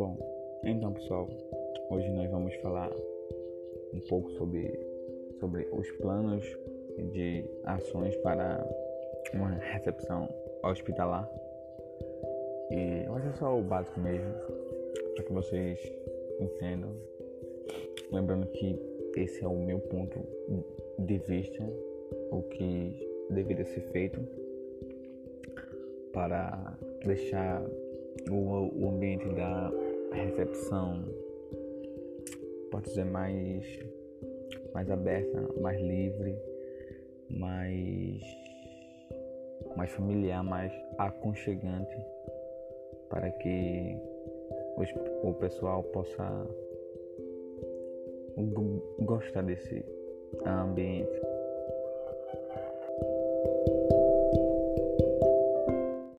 Bom, então pessoal, hoje nós vamos falar um pouco sobre, sobre os planos de ações para uma recepção hospitalar. E vai ser só o básico mesmo, para que vocês entendam. Lembrando que esse é o meu ponto de vista, o que deveria ser feito para deixar o, o ambiente da recepção pode dizer mais mais aberta, mais livre, mais mais familiar, mais aconchegante para que os, o pessoal possa gostar desse ambiente